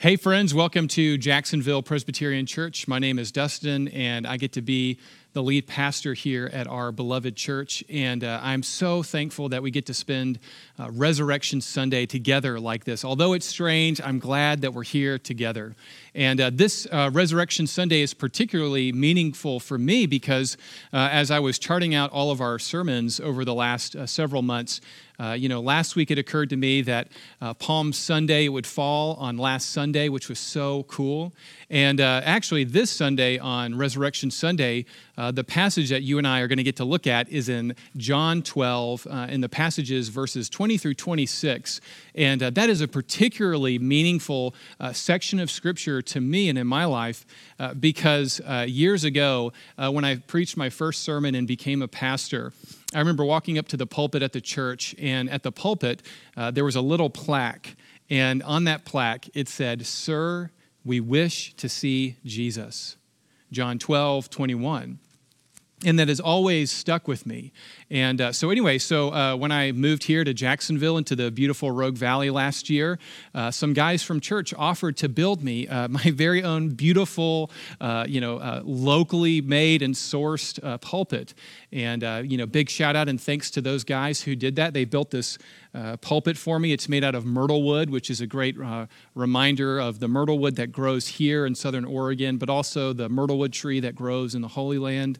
Hey, friends, welcome to Jacksonville Presbyterian Church. My name is Dustin, and I get to be the lead pastor here at our beloved church. And uh, I'm so thankful that we get to spend uh, Resurrection Sunday together like this. Although it's strange, I'm glad that we're here together. And uh, this uh, Resurrection Sunday is particularly meaningful for me because uh, as I was charting out all of our sermons over the last uh, several months, uh, you know, last week it occurred to me that uh, Palm Sunday would fall on last Sunday, which was so cool. And uh, actually, this Sunday on Resurrection Sunday, uh, the passage that you and I are going to get to look at is in John 12, uh, in the passages verses 20 through 26. And uh, that is a particularly meaningful section of Scripture to me and in my life because years ago, when I preached my first sermon and became a pastor, I remember walking up to the pulpit at the church, and at the pulpit, uh, there was a little plaque. And on that plaque, it said, Sir, we wish to see Jesus. John 12, 21 and that has always stuck with me. And uh, so, anyway, so uh, when I moved here to Jacksonville into the beautiful Rogue Valley last year, uh, some guys from church offered to build me uh, my very own beautiful, uh, you know, uh, locally made and sourced pulpit. And you know, big shout out and thanks to those guys who did that. They built this pulpit for me. It's made out of myrtle wood, which is a great reminder of the myrtle wood that grows here in Southern Oregon, but also the myrtle wood tree that grows in the Holy Land.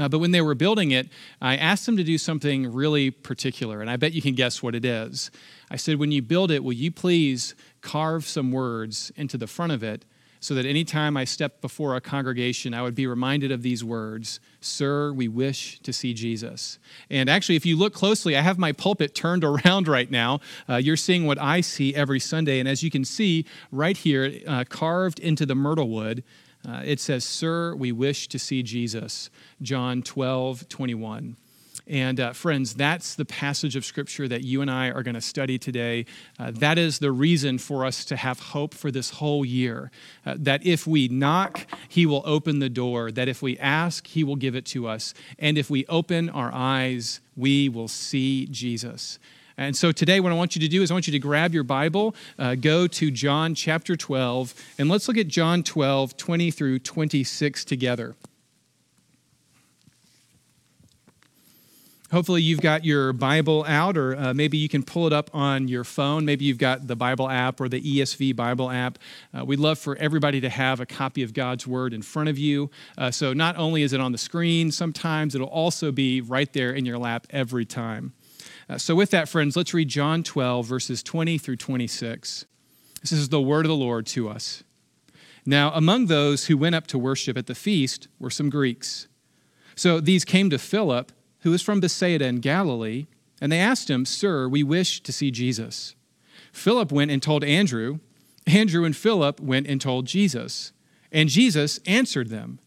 Uh, but when they were building it, I asked them to do something really particular, and I bet you can guess what it is. I said, When you build it, will you please carve some words into the front of it so that anytime I step before a congregation, I would be reminded of these words Sir, we wish to see Jesus. And actually, if you look closely, I have my pulpit turned around right now. Uh, you're seeing what I see every Sunday. And as you can see right here, uh, carved into the myrtle wood, uh, it says, Sir, we wish to see Jesus. John 12, 21. And uh, friends, that's the passage of Scripture that you and I are going to study today. Uh, that is the reason for us to have hope for this whole year. Uh, that if we knock, He will open the door. That if we ask, He will give it to us. And if we open our eyes, we will see Jesus. And so today, what I want you to do is I want you to grab your Bible, uh, go to John chapter 12, and let's look at John 12, 20 through 26 together. Hopefully, you've got your Bible out, or uh, maybe you can pull it up on your phone. Maybe you've got the Bible app or the ESV Bible app. Uh, we'd love for everybody to have a copy of God's Word in front of you. Uh, so, not only is it on the screen, sometimes it'll also be right there in your lap every time. Uh, so, with that, friends, let's read John 12, verses 20 through 26. This is the word of the Lord to us. Now, among those who went up to worship at the feast were some Greeks. So these came to Philip, who was from Bethsaida in Galilee, and they asked him, Sir, we wish to see Jesus. Philip went and told Andrew. Andrew and Philip went and told Jesus. And Jesus answered them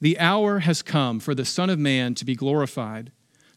The hour has come for the Son of Man to be glorified.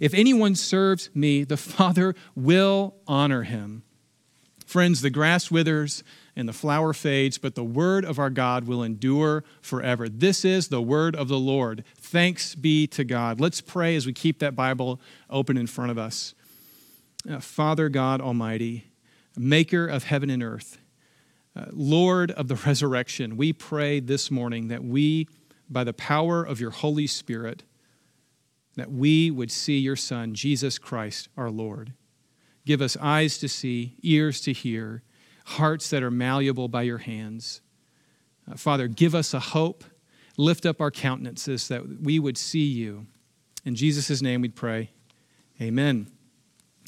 If anyone serves me, the Father will honor him. Friends, the grass withers and the flower fades, but the word of our God will endure forever. This is the word of the Lord. Thanks be to God. Let's pray as we keep that Bible open in front of us. Uh, Father God Almighty, maker of heaven and earth, uh, Lord of the resurrection, we pray this morning that we, by the power of your Holy Spirit, that we would see your Son, Jesus Christ, our Lord. Give us eyes to see, ears to hear, hearts that are malleable by your hands. Uh, Father, give us a hope. Lift up our countenances that we would see you. In Jesus' name we pray. Amen.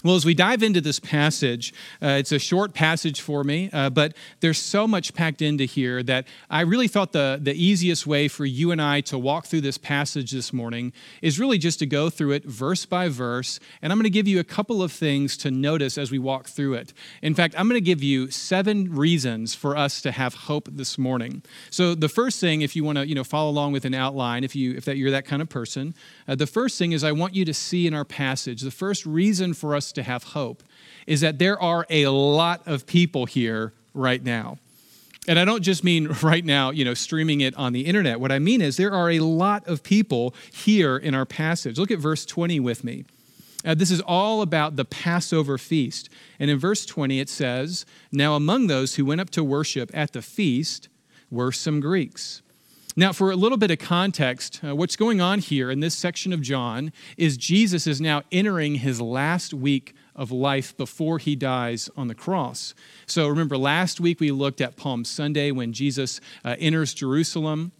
Well, as we dive into this passage, uh, it's a short passage for me, uh, but there's so much packed into here that I really thought the, the easiest way for you and I to walk through this passage this morning is really just to go through it verse by verse. And I'm going to give you a couple of things to notice as we walk through it. In fact, I'm going to give you seven reasons for us to have hope this morning. So the first thing, if you want to you know, follow along with an outline, if, you, if that, you're that kind of person, uh, the first thing is I want you to see in our passage the first reason for us to have hope is that there are a lot of people here right now. And I don't just mean right now, you know, streaming it on the internet. What I mean is there are a lot of people here in our passage. Look at verse 20 with me. Uh, this is all about the Passover feast. And in verse 20, it says, Now among those who went up to worship at the feast were some Greeks. Now, for a little bit of context, uh, what's going on here in this section of John is Jesus is now entering his last week of life before he dies on the cross. So remember, last week we looked at Palm Sunday when Jesus uh, enters Jerusalem.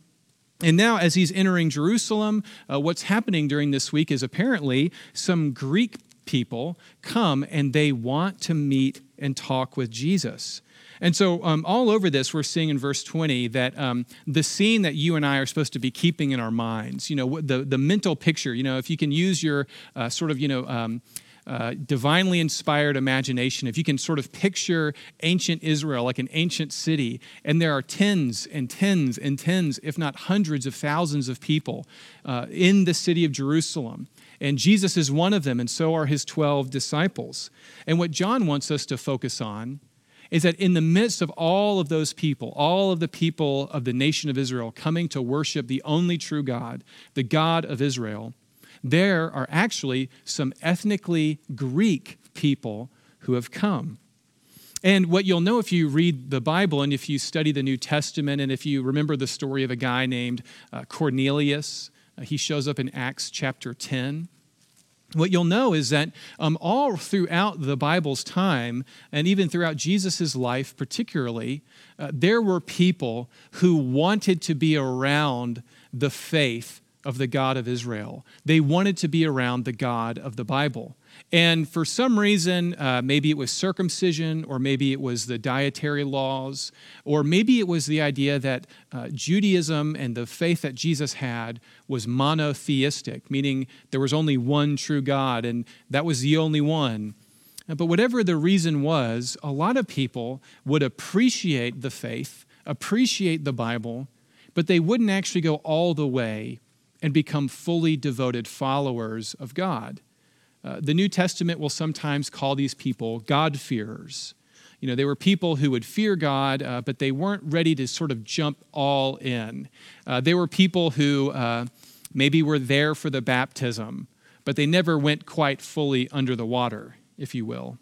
And now, as he's entering Jerusalem, uh, what's happening during this week is apparently some Greek people come and they want to meet and talk with Jesus. And so, um, all over this, we're seeing in verse 20 that um, the scene that you and I are supposed to be keeping in our minds, you know, the, the mental picture, you know, if you can use your uh, sort of, you know, um, uh, divinely inspired imagination, if you can sort of picture ancient Israel like an ancient city, and there are tens and tens and tens, if not hundreds of thousands of people uh, in the city of Jerusalem. And Jesus is one of them, and so are his 12 disciples. And what John wants us to focus on is that in the midst of all of those people, all of the people of the nation of Israel coming to worship the only true God, the God of Israel, there are actually some ethnically Greek people who have come. And what you'll know if you read the Bible and if you study the New Testament and if you remember the story of a guy named uh, Cornelius, uh, he shows up in Acts chapter 10 what you'll know is that um, all throughout the Bible's time, and even throughout Jesus' life particularly, uh, there were people who wanted to be around the faith of the God of Israel. They wanted to be around the God of the Bible. And for some reason, uh, maybe it was circumcision, or maybe it was the dietary laws, or maybe it was the idea that uh, Judaism and the faith that Jesus had was monotheistic, meaning there was only one true God, and that was the only one. But whatever the reason was, a lot of people would appreciate the faith, appreciate the Bible, but they wouldn't actually go all the way and become fully devoted followers of God. Uh, the New Testament will sometimes call these people God-fearers. You know, they were people who would fear God, uh, but they weren't ready to sort of jump all in. Uh, they were people who uh, maybe were there for the baptism, but they never went quite fully under the water, if you will.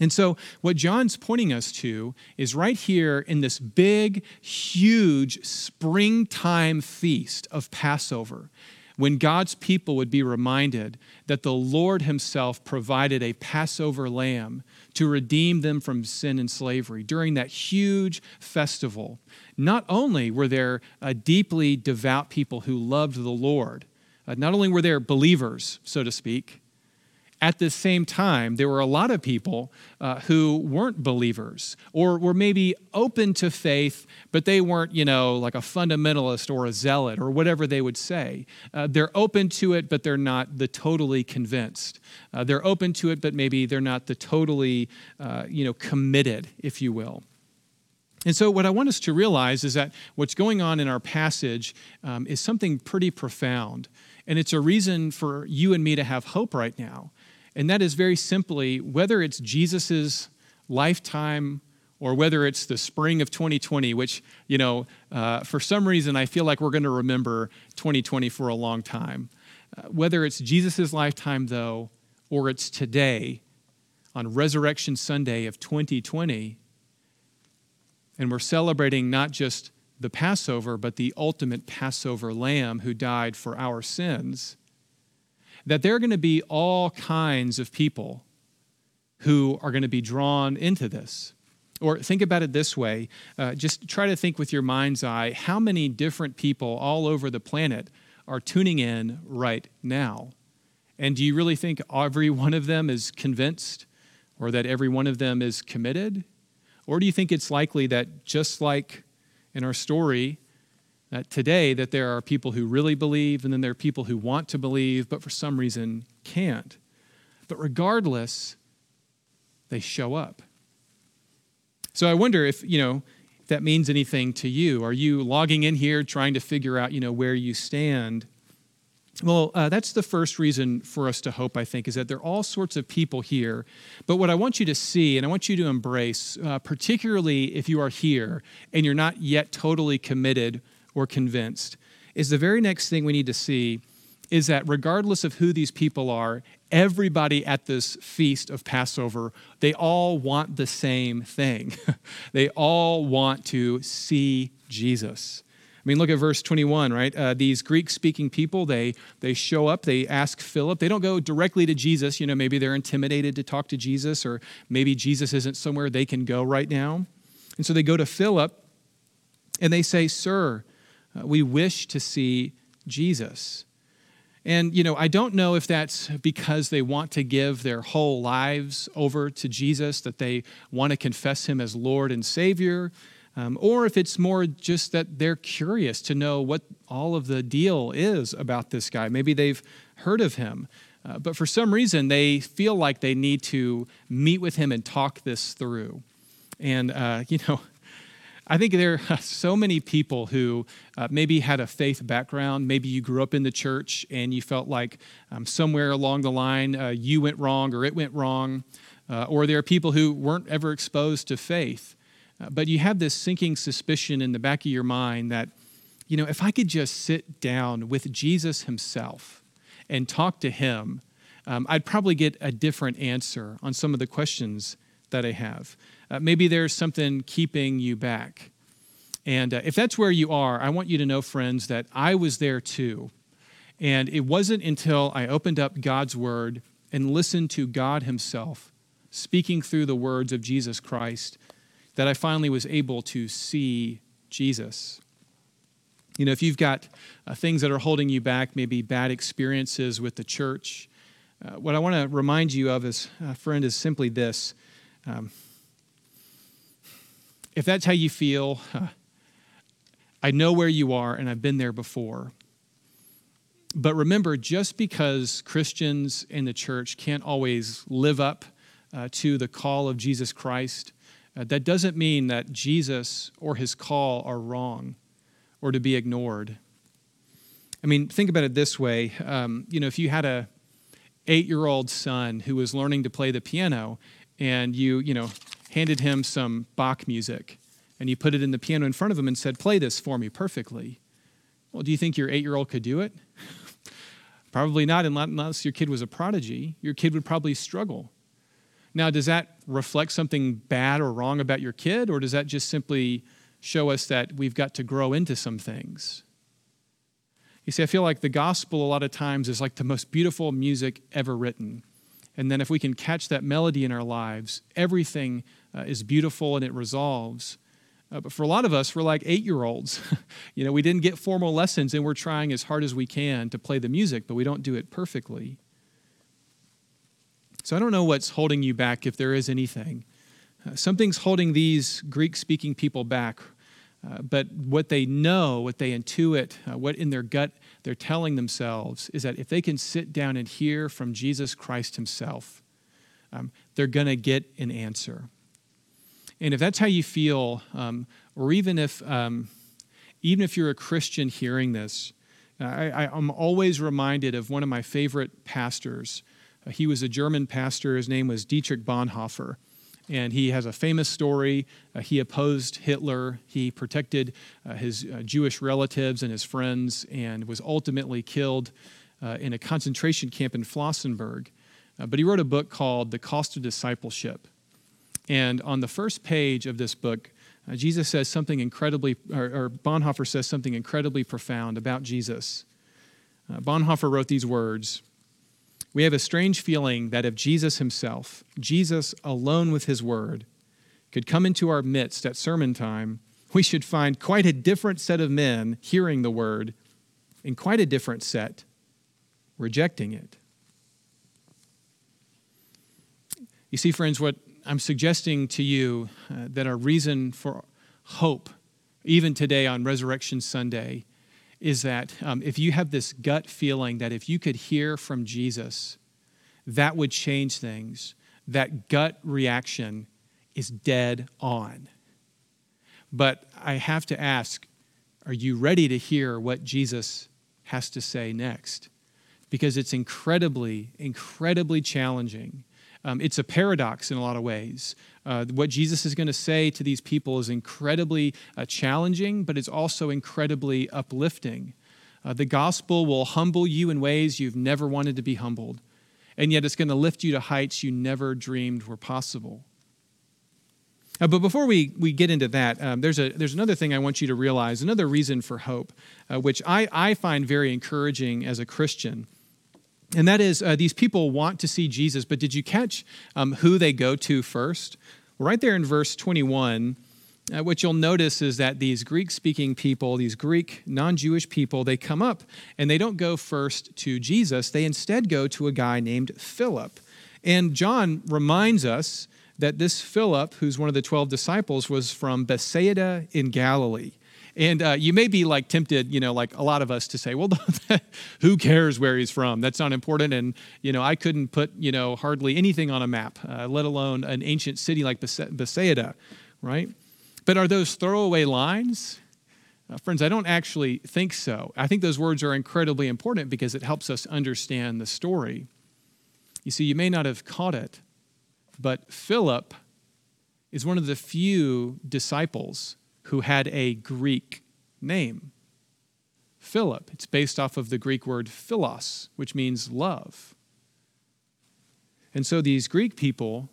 And so, what John's pointing us to is right here in this big, huge springtime feast of Passover when God's people would be reminded that the Lord Himself provided a Passover lamb to redeem them from sin and slavery during that huge festival. Not only were there uh, deeply devout people who loved the Lord, uh, not only were there believers, so to speak, at the same time, there were a lot of people uh, who weren't believers or were maybe open to faith, but they weren't, you know, like a fundamentalist or a zealot or whatever they would say. Uh, they're open to it, but they're not the totally convinced. Uh, they're open to it, but maybe they're not the totally, uh, you know, committed, if you will. And so, what I want us to realize is that what's going on in our passage um, is something pretty profound. And it's a reason for you and me to have hope right now. And that is very simply whether it's Jesus' lifetime or whether it's the spring of 2020, which, you know, uh, for some reason I feel like we're going to remember 2020 for a long time. Uh, whether it's Jesus' lifetime, though, or it's today on Resurrection Sunday of 2020, and we're celebrating not just the Passover, but the ultimate Passover lamb who died for our sins that there are going to be all kinds of people who are going to be drawn into this. Or think about it this way uh, just try to think with your mind's eye how many different people all over the planet are tuning in right now. And do you really think every one of them is convinced or that every one of them is committed? Or do you think it's likely that just like in our story, that today that there are people who really believe and then there are people who want to believe but for some reason can't. But regardless, they show up. So I wonder if, you know, if that means anything to you. Are you logging in here trying to figure out, you know, where you stand? Well, uh, that's the first reason for us to hope, I think, is that there are all sorts of people here. But what I want you to see and I want you to embrace, uh, particularly if you are here and you're not yet totally committed or convinced, is the very next thing we need to see is that regardless of who these people are, everybody at this feast of Passover, they all want the same thing. they all want to see Jesus. I mean, look at verse 21, right? Uh, these Greek speaking people, they, they show up, they ask Philip. They don't go directly to Jesus. You know, maybe they're intimidated to talk to Jesus, or maybe Jesus isn't somewhere they can go right now. And so they go to Philip and they say, Sir, uh, we wish to see Jesus. And, you know, I don't know if that's because they want to give their whole lives over to Jesus, that they want to confess him as Lord and Savior, um, or if it's more just that they're curious to know what all of the deal is about this guy. Maybe they've heard of him. Uh, but for some reason, they feel like they need to meet with him and talk this through. And, uh, you know, I think there are so many people who uh, maybe had a faith background. Maybe you grew up in the church and you felt like um, somewhere along the line uh, you went wrong or it went wrong. Uh, or there are people who weren't ever exposed to faith. Uh, but you have this sinking suspicion in the back of your mind that, you know, if I could just sit down with Jesus himself and talk to him, um, I'd probably get a different answer on some of the questions that I have. Uh, maybe there's something keeping you back. And uh, if that's where you are, I want you to know, friends, that I was there too. And it wasn't until I opened up God's word and listened to God Himself speaking through the words of Jesus Christ that I finally was able to see Jesus. You know, if you've got uh, things that are holding you back, maybe bad experiences with the church, uh, what I want to remind you of, as a friend, is simply this. Um, if that's how you feel, I know where you are and I've been there before. But remember, just because Christians in the church can't always live up uh, to the call of Jesus Christ, uh, that doesn't mean that Jesus or his call are wrong or to be ignored. I mean, think about it this way. Um, you know, if you had a eight-year-old son who was learning to play the piano, and you, you know, handed him some Bach music and he put it in the piano in front of him and said, Play this for me perfectly. Well, do you think your eight year old could do it? probably not, unless your kid was a prodigy. Your kid would probably struggle. Now, does that reflect something bad or wrong about your kid, or does that just simply show us that we've got to grow into some things? You see, I feel like the gospel a lot of times is like the most beautiful music ever written. And then if we can catch that melody in our lives, everything uh, is beautiful and it resolves. Uh, but for a lot of us, we're like eight year olds. you know, we didn't get formal lessons and we're trying as hard as we can to play the music, but we don't do it perfectly. So I don't know what's holding you back if there is anything. Uh, something's holding these Greek speaking people back. Uh, but what they know, what they intuit, uh, what in their gut they're telling themselves is that if they can sit down and hear from Jesus Christ Himself, um, they're going to get an answer. And if that's how you feel, um, or even if, um, even if you're a Christian hearing this, I, am always reminded of one of my favorite pastors. Uh, he was a German pastor. His name was Dietrich Bonhoeffer. And he has a famous story. Uh, he opposed Hitler. He protected uh, his uh, Jewish relatives and his friends and was ultimately killed uh, in a concentration camp in Flossenburg. Uh, but he wrote a book called The Cost of Discipleship. And on the first page of this book, uh, Jesus says something incredibly, or, or, Bonhoeffer says something incredibly profound about Jesus. Uh, Bonhoeffer wrote these words We have a strange feeling that if Jesus himself, Jesus alone with his word, could come into our midst at sermon time, we should find quite a different set of men hearing the word and quite a different set rejecting it. You see, friends, what I'm suggesting to you uh, that our reason for hope, even today on Resurrection Sunday, is that um, if you have this gut feeling that if you could hear from Jesus, that would change things, that gut reaction is dead on. But I have to ask are you ready to hear what Jesus has to say next? Because it's incredibly, incredibly challenging. Um, it's a paradox in a lot of ways. Uh, what Jesus is going to say to these people is incredibly uh, challenging, but it's also incredibly uplifting. Uh, the gospel will humble you in ways you've never wanted to be humbled, and yet it's going to lift you to heights you never dreamed were possible. Uh, but before we, we get into that, um, there's, a, there's another thing I want you to realize, another reason for hope, uh, which I, I find very encouraging as a Christian. And that is, uh, these people want to see Jesus, but did you catch um, who they go to first? right there in verse 21, uh, what you'll notice is that these Greek speaking people, these Greek non Jewish people, they come up and they don't go first to Jesus. They instead go to a guy named Philip. And John reminds us that this Philip, who's one of the 12 disciples, was from Bethsaida in Galilee. And uh, you may be like tempted, you know, like a lot of us to say, well, who cares where he's from? That's not important. And, you know, I couldn't put, you know, hardly anything on a map, uh, let alone an ancient city like Bethsaida, right? But are those throwaway lines? Uh, friends, I don't actually think so. I think those words are incredibly important because it helps us understand the story. You see, you may not have caught it, but Philip is one of the few disciples who had a Greek name. Philip. It's based off of the Greek word philos, which means love. And so these Greek people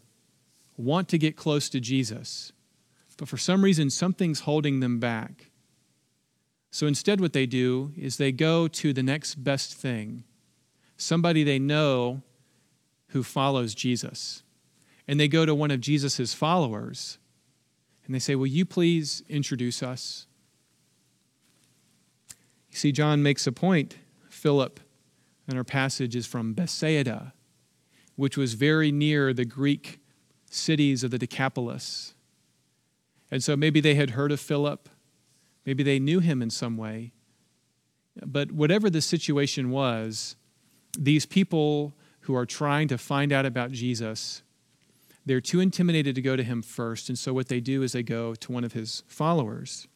want to get close to Jesus, but for some reason, something's holding them back. So instead, what they do is they go to the next best thing somebody they know who follows Jesus and they go to one of Jesus' followers and they say, Will you please introduce us? You see, John makes a point. Philip, in our passage, is from Bethsaida, which was very near the Greek cities of the Decapolis. And so maybe they had heard of Philip, maybe they knew him in some way. But whatever the situation was, these people who are trying to find out about Jesus they're too intimidated to go to him first, and so what they do is they go to one of his followers.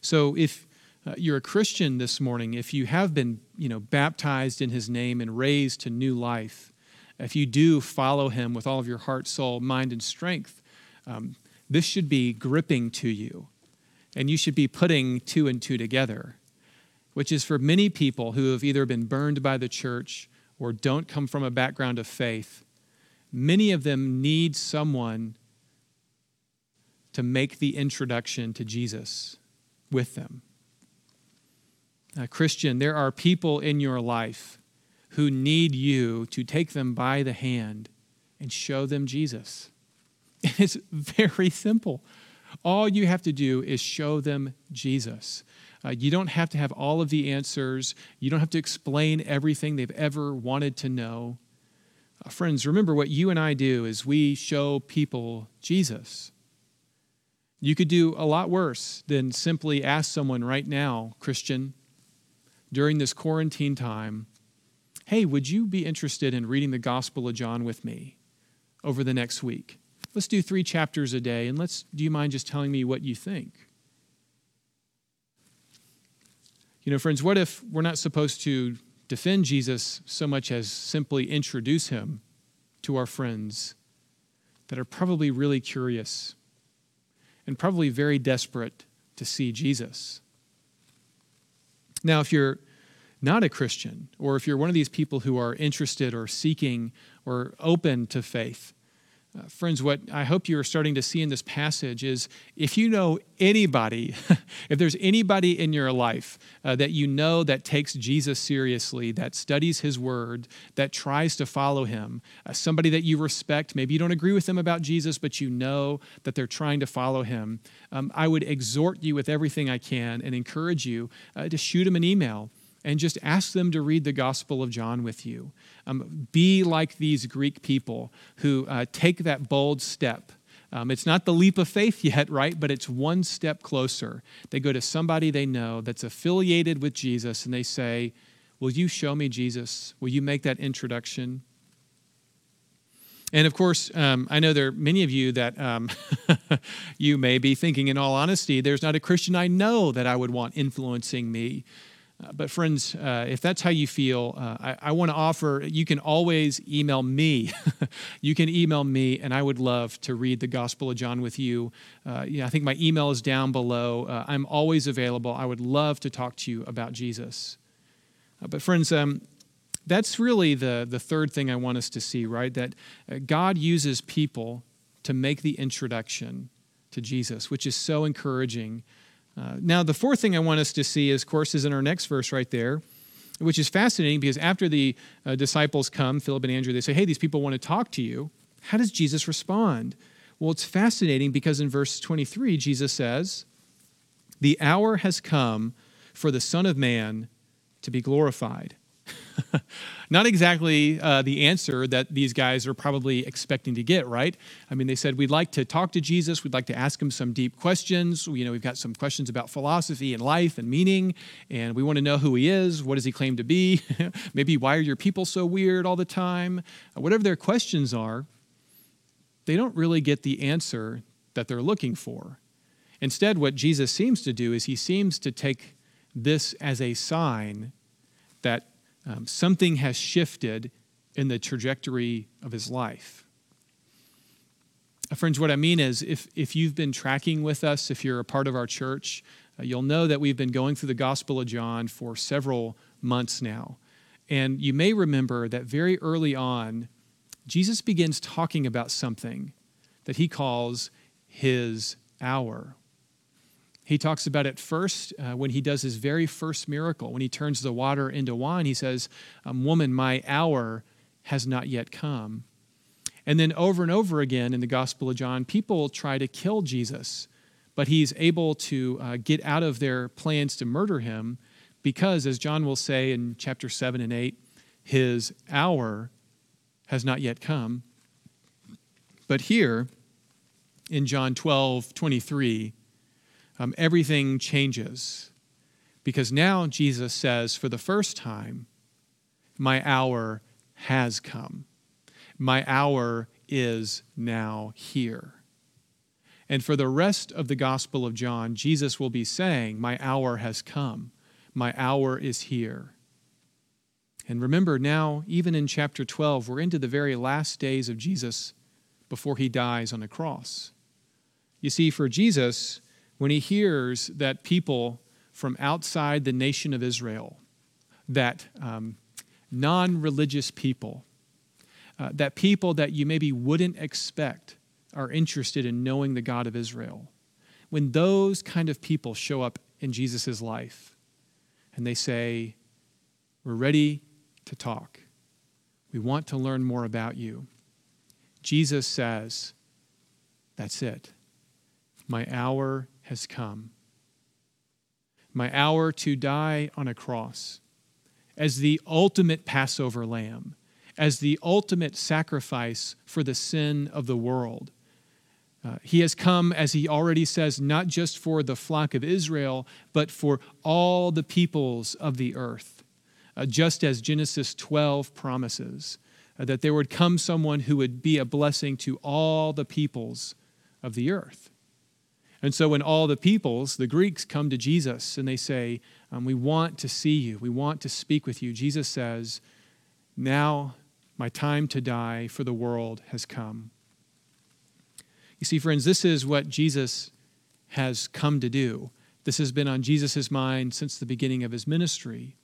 So if uh, you're a Christian this morning, if you have been, you know, baptized in his name and raised to new life, if you do follow him with all of your heart, soul, mind, and strength, um, this should be gripping to you. And you should be putting two and two together, which is for many people who have either been burned by the church or don't come from a background of faith many of them need someone to make the introduction to Jesus with them. Uh, Christian, there are people in your life who need you to take them by the hand and show them Jesus. It's very simple. All you have to do is show them Jesus. Uh, you don't have to have all of the answers. You don't have to explain everything they've ever wanted to know. Uh, friends, remember what you and I do is we show people Jesus. You could do a lot worse than simply ask someone right now, Christian, during this quarantine time, hey, would you be interested in reading the Gospel of John with me over the next week? Let's do three chapters a day, and let's, do you mind just telling me what you think? You know, friends, what if we're not supposed to defend Jesus so much as simply introduce him to our friends that are probably really curious and probably very desperate to see Jesus. Now, if you're not a Christian, or if you're one of these people who are interested or seeking or open to faith, uh, friends, what I hope you are starting to see in this passage is if you know anybody, if there's anybody in your life uh, that you know that takes Jesus seriously, that studies his word, that tries to follow him, uh, somebody that you respect, maybe you don't agree with them about Jesus, but you know that they're trying to follow him, um, I would exhort you with everything I can and encourage you uh, to shoot him an email and just ask them to read the Gospel of John with you. Um, be like these Greek people who uh, take that bold step. Um, it's not the leap of faith yet, right? But it's one step closer. They go to somebody they know that's affiliated with Jesus and they say, Will you show me Jesus? Will you make that introduction? And of course, um, I know there are many of you that um, you may be thinking, in all honesty, there's not a Christian I know that I would want influencing me. Uh, but, friends, uh, if that's how you feel, uh, I, I want to offer you can always email me. you can email me, and I would love to read the Gospel of John with you. Uh, yeah, I think my email is down below. Uh, I'm always available. I would love to talk to you about Jesus. Uh, but, friends, um, that's really the, the third thing I want us to see, right? That God uses people to make the introduction to Jesus, which is so encouraging. Uh, now, the fourth thing I want us to see, is, of course, is in our next verse right there, which is fascinating because after the uh, disciples come, Philip and Andrew, they say, Hey, these people want to talk to you. How does Jesus respond? Well, it's fascinating because in verse 23, Jesus says, The hour has come for the Son of Man to be glorified. Not exactly uh, the answer that these guys are probably expecting to get, right? I mean, they said, We'd like to talk to Jesus. We'd like to ask him some deep questions. You know, we've got some questions about philosophy and life and meaning, and we want to know who he is. What does he claim to be? Maybe why are your people so weird all the time? Uh, whatever their questions are, they don't really get the answer that they're looking for. Instead, what Jesus seems to do is he seems to take this as a sign that um, something has shifted in the trajectory of his life. Uh, friends, what I mean is if, if you've been tracking with us, if you're a part of our church, uh, you'll know that we've been going through the Gospel of John for several months now. And you may remember that very early on, Jesus begins talking about something that he calls his hour he talks about it first uh, when he does his very first miracle. When he turns the water into wine, he says, um, Woman, my hour has not yet come. And then over and over again in the Gospel of John, people try to kill Jesus, but he's able to uh, get out of their plans to murder him because, as John will say in chapter 7 and 8, his hour has not yet come. But here in John 12 23, um, everything changes. Because now Jesus says, for the first time, my hour has come. My hour is now here. And for the rest of the Gospel of John, Jesus will be saying, My hour has come. My hour is here. And remember now, even in chapter 12, we're into the very last days of Jesus before he dies on the cross. You see, for Jesus, when he hears that people from outside the nation of Israel, that um, non religious people, uh, that people that you maybe wouldn't expect are interested in knowing the God of Israel, when those kind of people show up in Jesus' life and they say, We're ready to talk, we want to learn more about you, Jesus says, That's it. My hour has come. My hour to die on a cross as the ultimate Passover lamb, as the ultimate sacrifice for the sin of the world. Uh, he has come, as he already says, not just for the flock of Israel, but for all the peoples of the earth. Uh, just as Genesis 12 promises, uh, that there would come someone who would be a blessing to all the peoples of the earth. And so when all the peoples, the Greeks, come to Jesus and they say, um, We want to see you, we want to speak with you, Jesus says, Now my time to die for the world has come. You see, friends, this is what Jesus has come to do. This has been on Jesus' mind since the beginning of his ministry.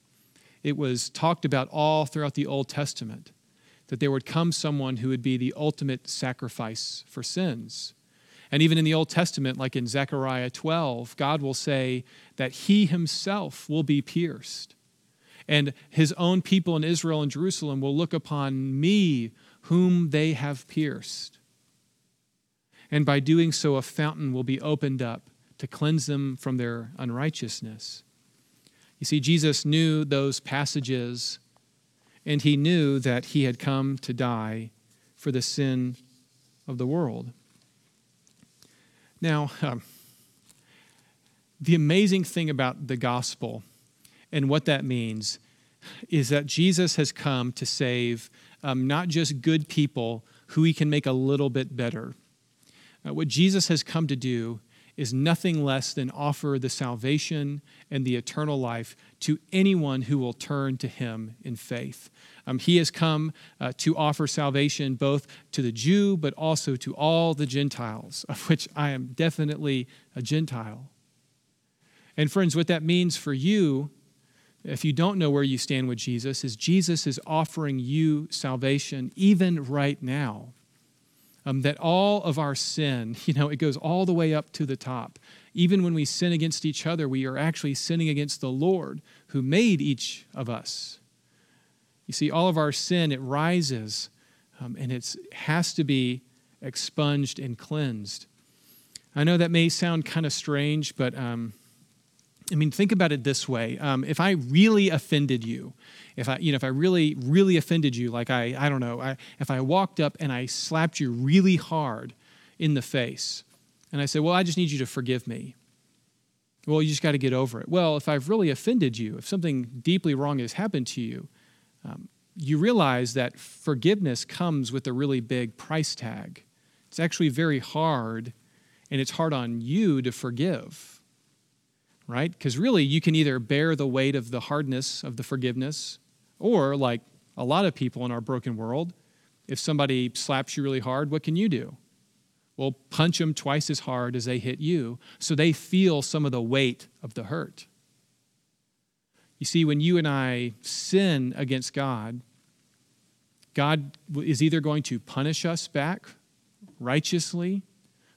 It was talked about all throughout the Old Testament that there would come someone who would be the ultimate sacrifice for sins. And even in the Old Testament, like in Zechariah 12, God will say that he himself will be pierced. And his own people in Israel and Jerusalem will look upon me, whom they have pierced. And by doing so, a fountain will be opened up to cleanse them from their unrighteousness. You see, Jesus knew those passages, and he knew that he had come to die for the sin of the world. Now, um, the amazing thing about the gospel and what that means is that Jesus has come to save um, not just good people who he can make a little bit better. Uh, what Jesus has come to do is nothing less than offer the salvation and the eternal life to anyone who will turn to him in faith. Um, he has come uh, to offer salvation both to the Jew, but also to all the Gentiles, of which I am definitely a Gentile. And, friends, what that means for you, if you don't know where you stand with Jesus, is Jesus is offering you salvation even right now um, that all of our sin, you know, it goes all the way up to the top. Even when we sin against each other, we are actually sinning against the Lord who made each of us. You see, all of our sin, it rises um, and it has to be expunged and cleansed. I know that may sound kind of strange, but um, I mean, think about it this way. Um, if I really offended you, if I, you know, if I really, really offended you, like I, I don't know, I, if I walked up and I slapped you really hard in the face, and I said, well, I just need you to forgive me. Well, you just got to get over it. Well, if I've really offended you, if something deeply wrong has happened to you, um, you realize that forgiveness comes with a really big price tag. It's actually very hard, and it's hard on you to forgive, right? Because really, you can either bear the weight of the hardness of the forgiveness, or, like a lot of people in our broken world, if somebody slaps you really hard, what can you do? Well, punch them twice as hard as they hit you so they feel some of the weight of the hurt. You see, when you and I sin against God, God is either going to punish us back righteously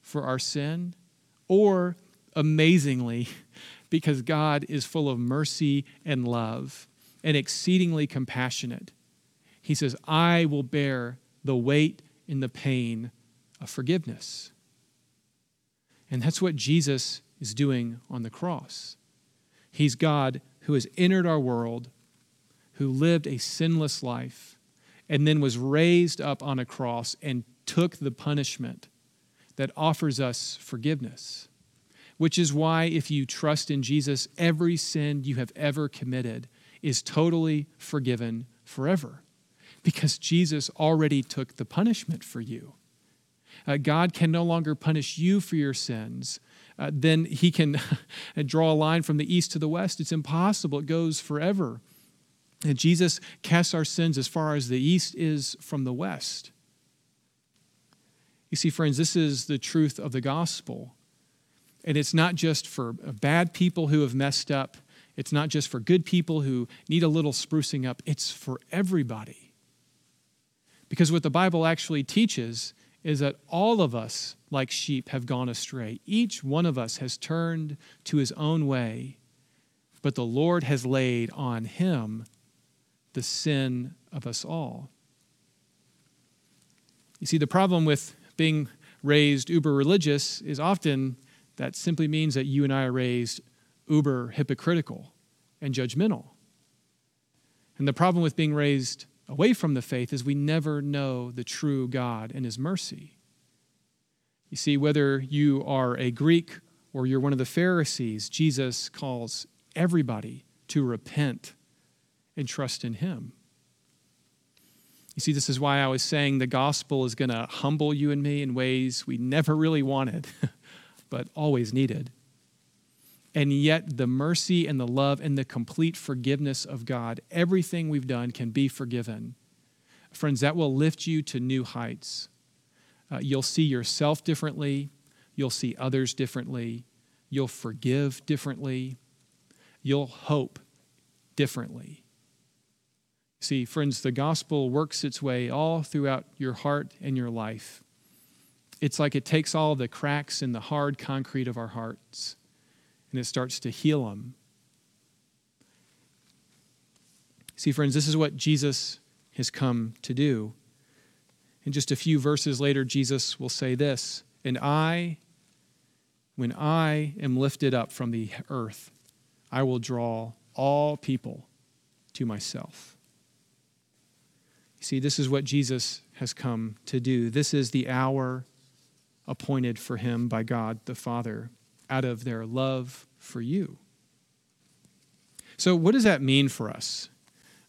for our sin, or amazingly, because God is full of mercy and love and exceedingly compassionate. He says, I will bear the weight and the pain of forgiveness. And that's what Jesus is doing on the cross. He's God who has entered our world, who lived a sinless life, and then was raised up on a cross and took the punishment that offers us forgiveness. Which is why, if you trust in Jesus, every sin you have ever committed is totally forgiven forever because Jesus already took the punishment for you. Uh, God can no longer punish you for your sins. Uh, then he can draw a line from the east to the west. It's impossible, it goes forever. And Jesus casts our sins as far as the east is from the west. You see, friends, this is the truth of the gospel. And it's not just for uh, bad people who have messed up it's not just for good people who need a little sprucing up, it's for everybody. Because what the Bible actually teaches is that all of us, like sheep, have gone astray. Each one of us has turned to his own way, but the Lord has laid on him the sin of us all. You see, the problem with being raised uber religious is often that simply means that you and I are raised uber hypocritical and judgmental. And the problem with being raised away from the faith is we never know the true God and His mercy. You see, whether you are a Greek or you're one of the Pharisees, Jesus calls everybody to repent and trust in Him. You see, this is why I was saying the gospel is going to humble you and me in ways we never really wanted, but always needed. And yet, the mercy and the love and the complete forgiveness of God, everything we've done can be forgiven. Friends, that will lift you to new heights. Uh, you'll see yourself differently, you'll see others differently, you'll forgive differently, you'll hope differently. See, friends, the gospel works its way all throughout your heart and your life. It's like it takes all the cracks in the hard concrete of our hearts and it starts to heal them. See, friends, this is what Jesus has come to do. In just a few verses later, Jesus will say this And I, when I am lifted up from the earth, I will draw all people to myself. See, this is what Jesus has come to do. This is the hour appointed for him by God the Father out of their love for you. So, what does that mean for us?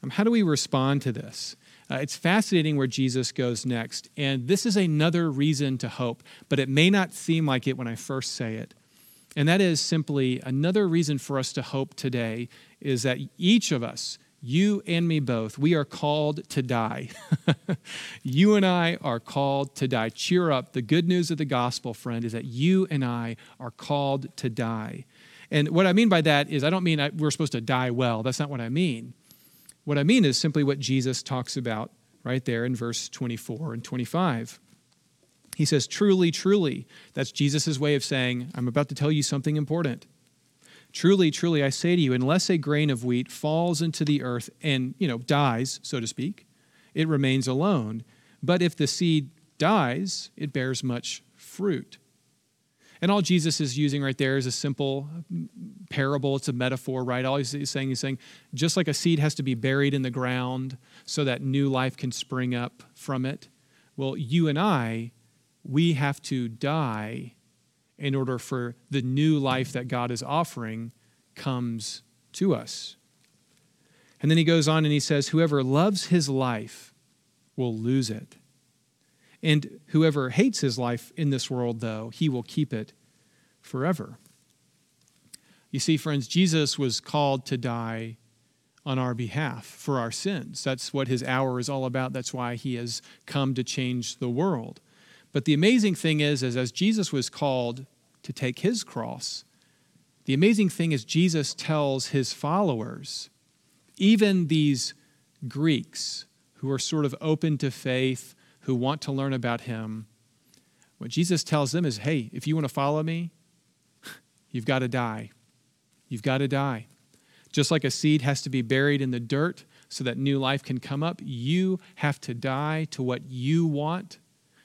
Um, how do we respond to this? Uh, it's fascinating where Jesus goes next. And this is another reason to hope, but it may not seem like it when I first say it. And that is simply another reason for us to hope today is that each of us, you and me both, we are called to die. you and I are called to die. Cheer up. The good news of the gospel, friend, is that you and I are called to die. And what I mean by that is, I don't mean we're supposed to die well. That's not what I mean. What I mean is simply what Jesus talks about right there in verse 24 and 25. He says, Truly, truly. That's Jesus' way of saying, I'm about to tell you something important. Truly, truly, I say to you, unless a grain of wheat falls into the earth and, you know, dies, so to speak, it remains alone. But if the seed dies, it bears much fruit. And all Jesus is using right there is a simple parable. It's a metaphor, right? All he's saying, he's saying, just like a seed has to be buried in the ground so that new life can spring up from it. Well, you and I, we have to die in order for the new life that God is offering comes to us. And then he goes on and he says, Whoever loves his life will lose it. And whoever hates his life in this world, though, he will keep it forever. You see, friends, Jesus was called to die on our behalf for our sins. That's what his hour is all about. That's why he has come to change the world. But the amazing thing is, is as Jesus was called to take his cross, the amazing thing is Jesus tells his followers, even these Greeks who are sort of open to faith, who want to learn about him, what Jesus tells them is hey, if you want to follow me, you've got to die. You've got to die. Just like a seed has to be buried in the dirt so that new life can come up, you have to die to what you want,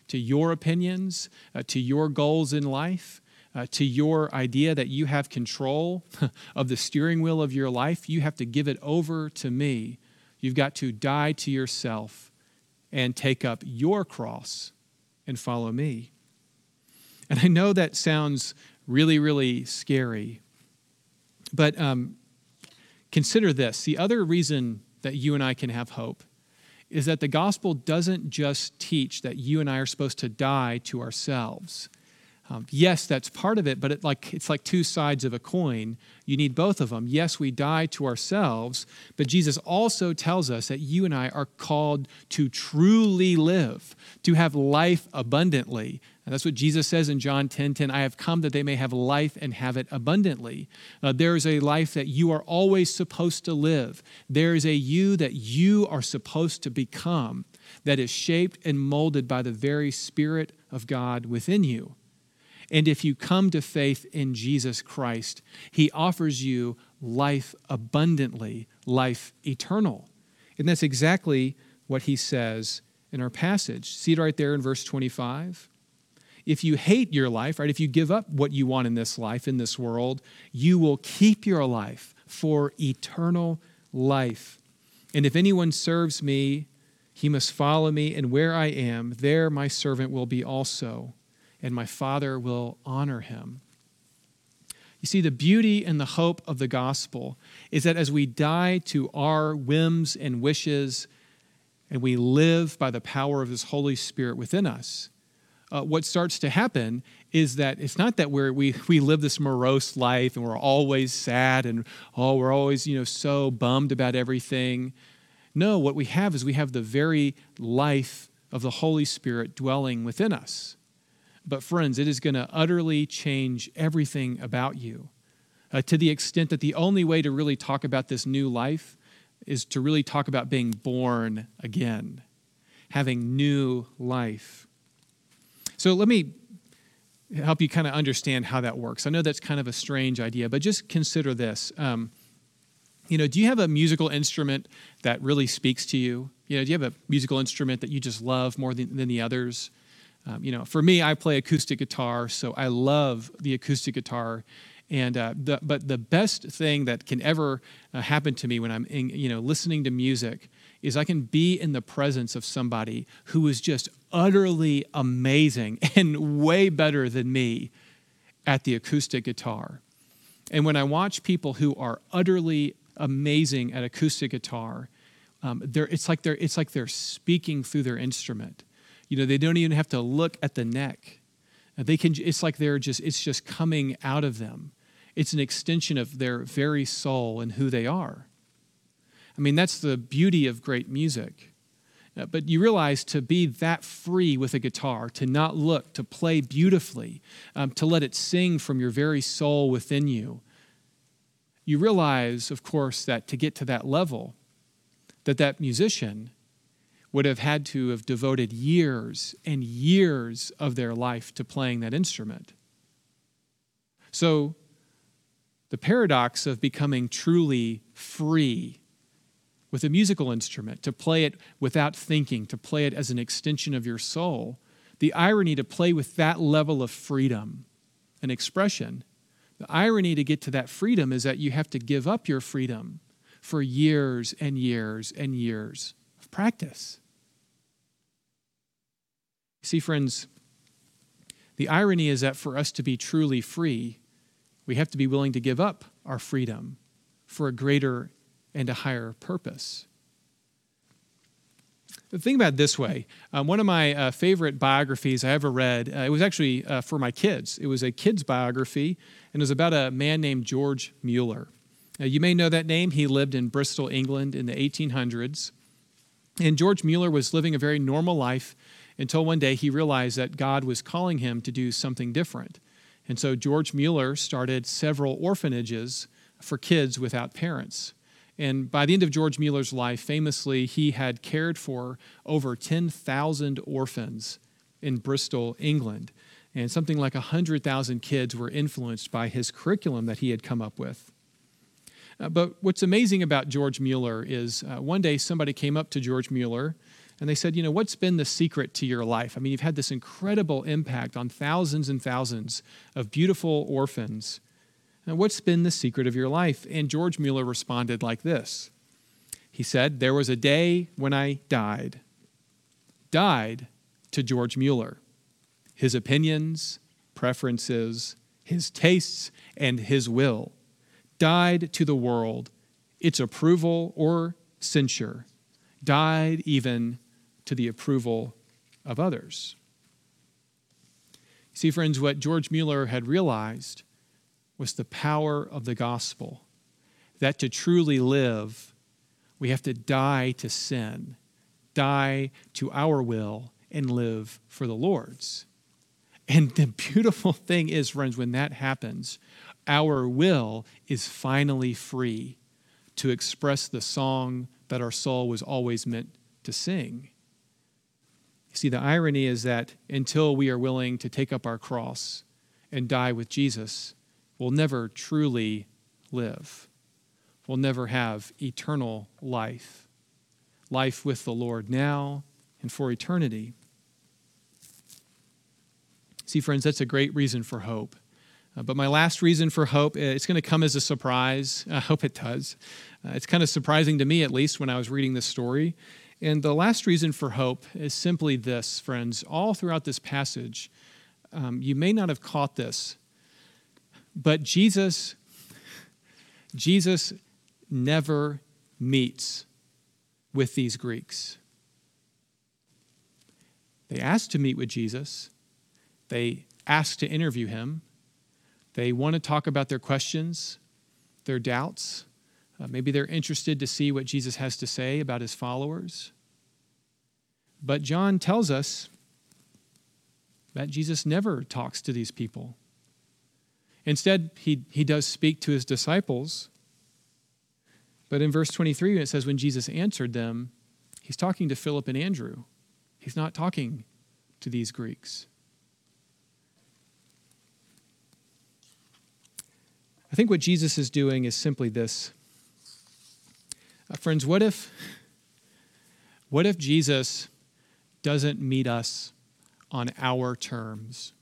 to your opinions, uh, to your goals in life. Uh, to your idea that you have control of the steering wheel of your life, you have to give it over to me. You've got to die to yourself and take up your cross and follow me. And I know that sounds really, really scary, but um, consider this the other reason that you and I can have hope is that the gospel doesn't just teach that you and I are supposed to die to ourselves. Um, yes, that's part of it, but it like, it's like two sides of a coin. You need both of them. Yes, we die to ourselves, but Jesus also tells us that you and I are called to truly live, to have life abundantly. And that's what Jesus says in John 10 10. I have come that they may have life and have it abundantly. Uh, there is a life that you are always supposed to live. There is a you that you are supposed to become that is shaped and molded by the very Spirit of God within you. And if you come to faith in Jesus Christ, he offers you life abundantly, life eternal. And that's exactly what he says in our passage. See it right there in verse 25. If you hate your life, right, if you give up what you want in this life, in this world, you will keep your life for eternal life. And if anyone serves me, he must follow me, and where I am, there my servant will be also and my Father will honor him. You see, the beauty and the hope of the gospel is that as we die to our whims and wishes and we live by the power of His Holy Spirit within us, uh, what starts to happen is that it's not that we're, we, we live this morose life and we're always sad and, oh, we're always, you know, so bummed about everything. No, what we have is we have the very life of the Holy Spirit dwelling within us. But, friends, it is going to utterly change everything about you uh, to the extent that the only way to really talk about this new life is to really talk about being born again, having new life. So, let me help you kind of understand how that works. I know that's kind of a strange idea, but just consider this. Um, you know, do you have a musical instrument that really speaks to you? You know, do you have a musical instrument that you just love more than, than the others? Um, you know, for me, I play acoustic guitar, so I love the acoustic guitar. And uh, the, but the best thing that can ever uh, happen to me when I'm in, you know listening to music is I can be in the presence of somebody who is just utterly amazing and way better than me at the acoustic guitar. And when I watch people who are utterly amazing at acoustic guitar, um, it's like they're it's like they're speaking through their instrument. You know, they don't even have to look at the neck. They can. It's like they're just. It's just coming out of them. It's an extension of their very soul and who they are. I mean, that's the beauty of great music. Uh, but you realize to be that free with a guitar, to not look, to play beautifully, um, to let it sing from your very soul within you. You realize, of course, that to get to that level, that that musician would have had to have devoted years and years of their life to playing that instrument. So the paradox of becoming truly free with a musical instrument, to play it without thinking, to play it as an extension of your soul, the irony to play with that level of freedom and expression, the irony to get to that freedom is that you have to give up your freedom for years and years and years of practice. See, friends, the irony is that for us to be truly free, we have to be willing to give up our freedom for a greater and a higher purpose. Think about it this way. Um, one of my uh, favorite biographies I ever read, uh, it was actually uh, for my kids. It was a kid's biography, and it was about a man named George Mueller. you may know that name. He lived in Bristol, England in the 1800s. And George Mueller was living a very normal life until one day he realized that God was calling him to do something different. And so George Mueller started several orphanages for kids without parents. And by the end of George Mueller's life, famously, he had cared for over 10,000 orphans in Bristol, England. And something like 100,000 kids were influenced by his curriculum that he had come up with. Uh, but what's amazing about George Mueller is uh, one day somebody came up to George Mueller and they said, You know, what's been the secret to your life? I mean, you've had this incredible impact on thousands and thousands of beautiful orphans. And what's been the secret of your life? And George Mueller responded like this He said, There was a day when I died. Died to George Mueller. His opinions, preferences, his tastes, and his will died to the world, its approval or censure, died even to the approval of others. See, friends, what George Mueller had realized was the power of the gospel that to truly live, we have to die to sin, die to our will, and live for the Lord's. And the beautiful thing is, friends, when that happens, our will is finally free to express the song that our soul was always meant to sing. See, the irony is that until we are willing to take up our cross and die with Jesus, we'll never truly live. We'll never have eternal life, life with the Lord now and for eternity. See, friends, that's a great reason for hope. Uh, but my last reason for hope, uh, it's going to come as a surprise. I hope it does. Uh, it's kind of surprising to me, at least, when I was reading this story. And the last reason for hope is simply this, friends. All throughout this passage, um, you may not have caught this, but Jesus, Jesus never meets with these Greeks. They ask to meet with Jesus. They ask to interview him. They want to talk about their questions, their doubts. Uh, maybe they're interested to see what Jesus has to say about his followers. But John tells us that Jesus never talks to these people. Instead, he, he does speak to his disciples. But in verse 23, it says, when Jesus answered them, he's talking to Philip and Andrew. He's not talking to these Greeks. I think what Jesus is doing is simply this uh, friends, what if, what if Jesus doesn't meet us on our terms?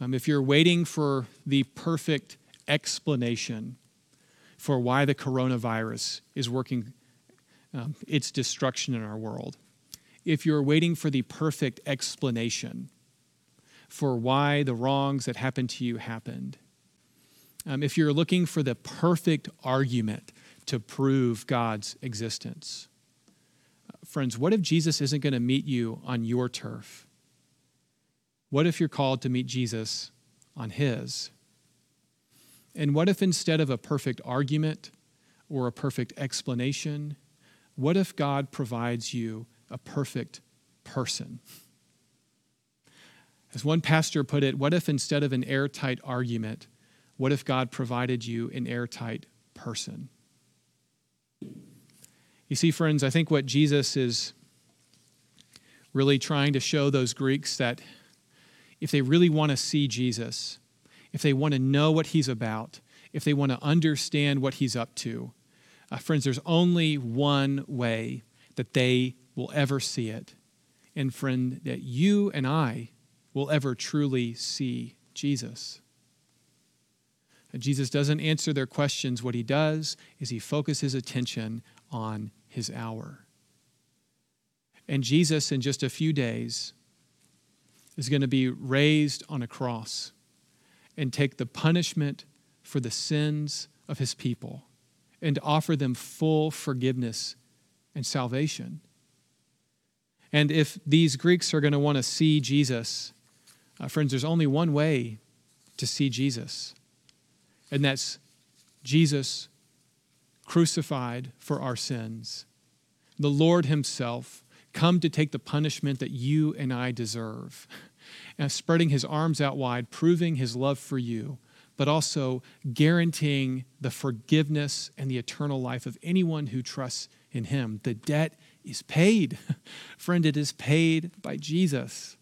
Um, if you're waiting for the perfect explanation for why the coronavirus is working um, its destruction in our world, if you're waiting for the perfect explanation for why the wrongs that happened to you happened, um, if you're looking for the perfect argument to prove God's existence, friends, what if Jesus isn't going to meet you on your turf? What if you're called to meet Jesus on his? And what if instead of a perfect argument or a perfect explanation, what if God provides you a perfect person? As one pastor put it, what if instead of an airtight argument, what if God provided you an airtight person? You see, friends, I think what Jesus is really trying to show those Greeks that if they really want to see Jesus, if they want to know what he's about, if they want to understand what he's up to, uh, friends, there's only one way that they will ever see it. And, friend, that you and I will ever truly see Jesus. Jesus doesn't answer their questions. What he does is he focuses attention on his hour. And Jesus, in just a few days, is going to be raised on a cross and take the punishment for the sins of his people and offer them full forgiveness and salvation. And if these Greeks are going to want to see Jesus, uh, friends, there's only one way to see Jesus and that's Jesus crucified for our sins. The Lord Himself come to take the punishment that you and I deserve, and spreading His arms out wide, proving His love for you, but also guaranteeing the forgiveness and the eternal life of anyone who trusts in Him. The debt is paid. Friend, it is paid by Jesus.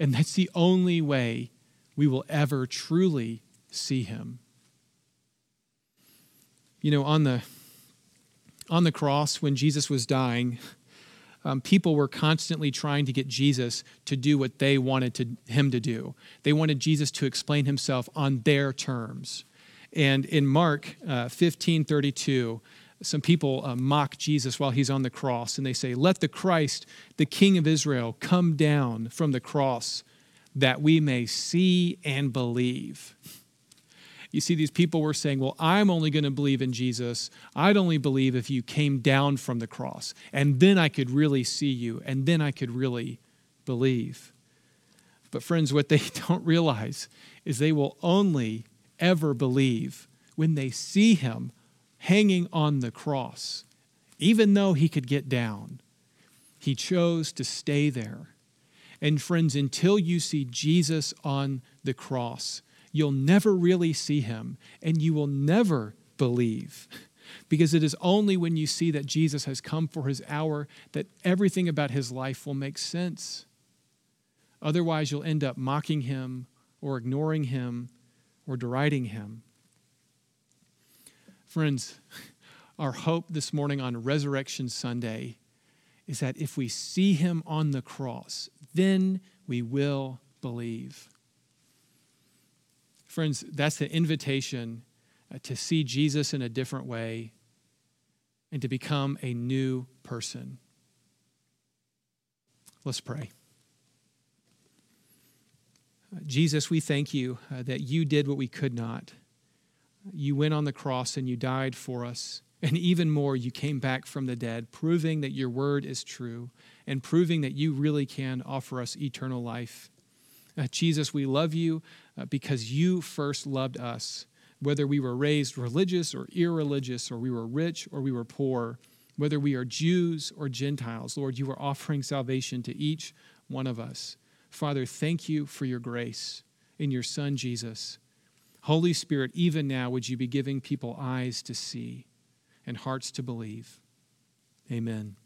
And that's the only way we will ever truly see him. You know, on the on the cross when Jesus was dying, um, people were constantly trying to get Jesus to do what they wanted to, him to do. They wanted Jesus to explain himself on their terms. And in Mark uh, 15 32, some people uh, mock Jesus while he's on the cross, and they say, Let the Christ, the King of Israel, come down from the cross that we may see and believe. You see, these people were saying, Well, I'm only going to believe in Jesus. I'd only believe if you came down from the cross, and then I could really see you, and then I could really believe. But, friends, what they don't realize is they will only ever believe when they see him hanging on the cross. Even though he could get down, he chose to stay there. And, friends, until you see Jesus on the cross, you'll never really see him and you will never believe. Because it is only when you see that Jesus has come for his hour that everything about his life will make sense. Otherwise, you'll end up mocking him or ignoring him or deriding him. Friends, our hope this morning on Resurrection Sunday is that if we see him on the cross, then we will believe. Friends, that's the invitation uh, to see Jesus in a different way and to become a new person. Let's pray. Jesus, we thank you uh, that you did what we could not. You went on the cross and you died for us. And even more, you came back from the dead, proving that your word is true and proving that you really can offer us eternal life. Uh, Jesus, we love you Uh, because you first loved us, whether we were raised religious or irreligious, or we were rich or we were poor, whether we are Jews or Gentiles. Lord, you are offering salvation to each one of us. Father, thank you for your grace in your Son, Jesus. Holy Spirit, even now, would you be giving people eyes to see and hearts to believe? Amen.